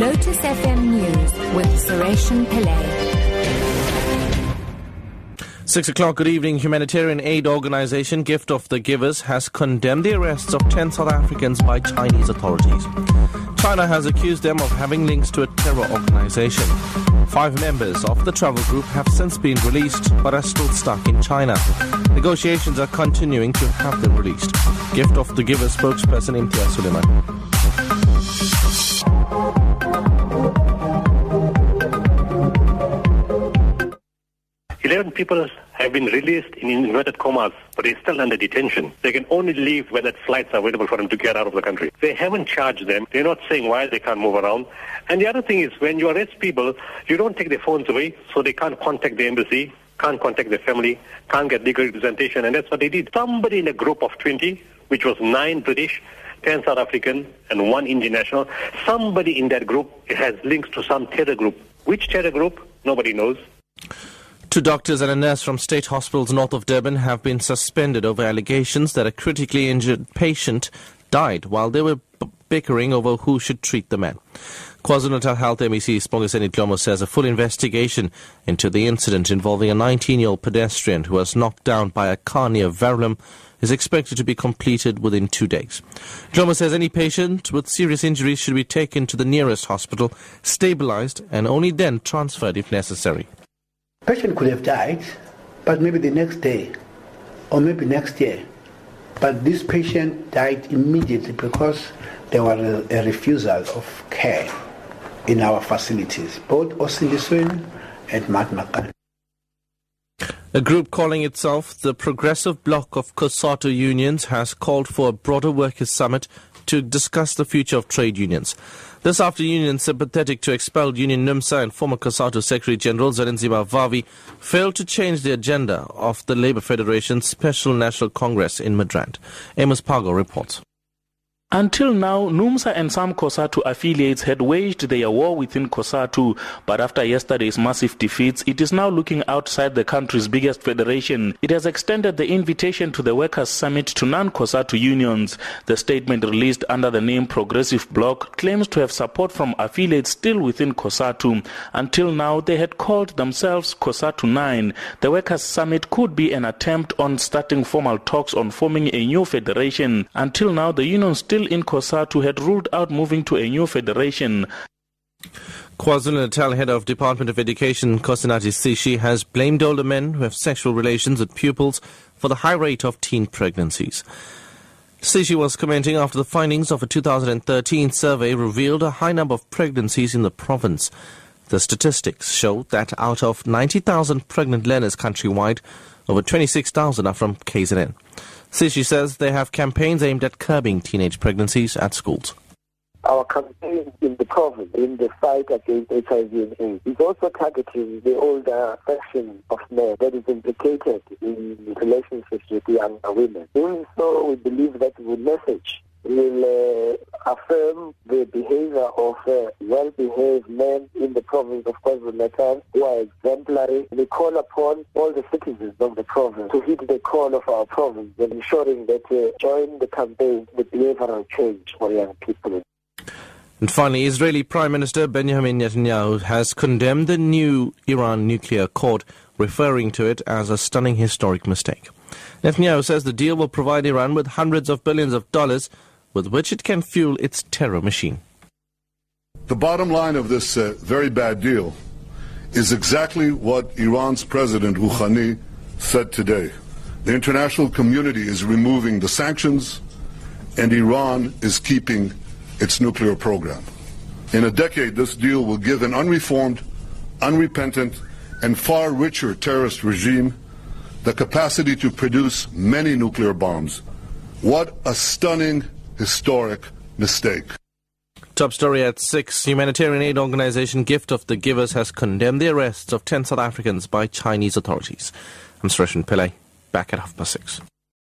Lotus FM News with Sureshan Pillay. Six o'clock, good evening. Humanitarian aid organization Gift of the Givers has condemned the arrests of 10 South Africans by Chinese authorities. China has accused them of having links to a terror organization. Five members of the travel group have since been released but are still stuck in China. Negotiations are continuing to have them released. Gift of the Givers spokesperson Imtiaz Sooliman. 11 people have been released in inverted commas, but they're still under detention. They can only leave when that flights are available for them to get out of the country. They haven't charged them. They're not saying why they can't move around. And the other thing is when you arrest people, you don't take their phones away, so they can't contact the embassy, can't contact their family, can't get legal representation, and that's what they did. Somebody in a group of 20, which was nine British, 10 South African, and one Indian national, somebody in that group has links to some terror group. Which terror group? Nobody knows. Two doctors and a nurse from state hospitals north of Durban have been suspended over allegations that a critically injured patient died while they were b- bickering over who should treat the man. KwaZulu-Natal Health MEC Sibongiseni Dhlomo says a full investigation into the incident involving a 19-year-old pedestrian who was knocked down by a car near Verulam is expected to be completed within two days. Dhlomo says any patient with serious injuries should be taken to the nearest hospital, stabilized, and only then transferred if necessary. Patient could have died, but maybe the next day, or maybe next year. But this patient died immediately because there was a, a refusal of care in our facilities, both Osindisweni and Matmakan. A group calling itself the Progressive Bloc of COSATU Unions has called for a broader workers' summit to discuss the future of trade unions. This after unions sympathetic to expelled union NUMSA and former COSATU Secretary General Zwelinzima Vavi failed to change the agenda of the Labour Federation's Special National Congress in Midrand. Amos Pago reports. Until now, NUMSA and some COSATU affiliates had waged their war within COSATU, but after yesterday's massive defeats, it is now looking outside the country's biggest federation. It has extended the invitation to the Workers' Summit to non-COSATU unions. The statement released under the name Progressive Bloc claims to have support from affiliates still within COSATU. Until now, they had called themselves COSATU 9. The Workers' Summit could be an attempt on starting formal talks on forming a new federation. Until now, the union still in COSATU had ruled out moving to a new federation. KwaZulu-Natal Head of Department of Education, Nkosinathi Sishi, has blamed older men who have sexual relations with pupils for the high rate of teen pregnancies. Sishi was commenting after the findings of a 2013 survey revealed a high number of pregnancies in the province. The statistics show that out of 90,000 pregnant learners countrywide, over 26,000 are from KZN. Sishi says they have campaigns aimed at curbing teenage pregnancies at schools. Our campaign in the province in the fight against HIV and AIDS is also targeting the older section of men that is implicated in relationships with younger women. Doing so, we believe that the message will uh, affirm the behavior of uh, well-behaved men in the province of KwaZulu-Natal who are exemplary. We call upon all the citizens of the province to heed the call of our province and ensuring that uh, join the campaign with behavioral change for young people. And finally, Israeli Prime Minister Benjamin Netanyahu has condemned the new Iran nuclear accord, referring to it as a stunning historic mistake. Netanyahu says the deal will provide Iran with hundreds of billions of dollars with which it can fuel its terror machine. The bottom line of this uh, very bad deal is exactly what Iran's President Rouhani said today. The international community is removing the sanctions, and Iran is keeping its nuclear program. In a decade, this deal will give an unreformed, unrepentant, and far richer terrorist regime the capacity to produce many nuclear bombs. What a stunning, historic mistake. Top story at 6. Humanitarian aid organization Gift of the Givers has condemned the arrests of 10 South Africans by Chinese authorities. I'm Sureshan Pillay, back at half past 6.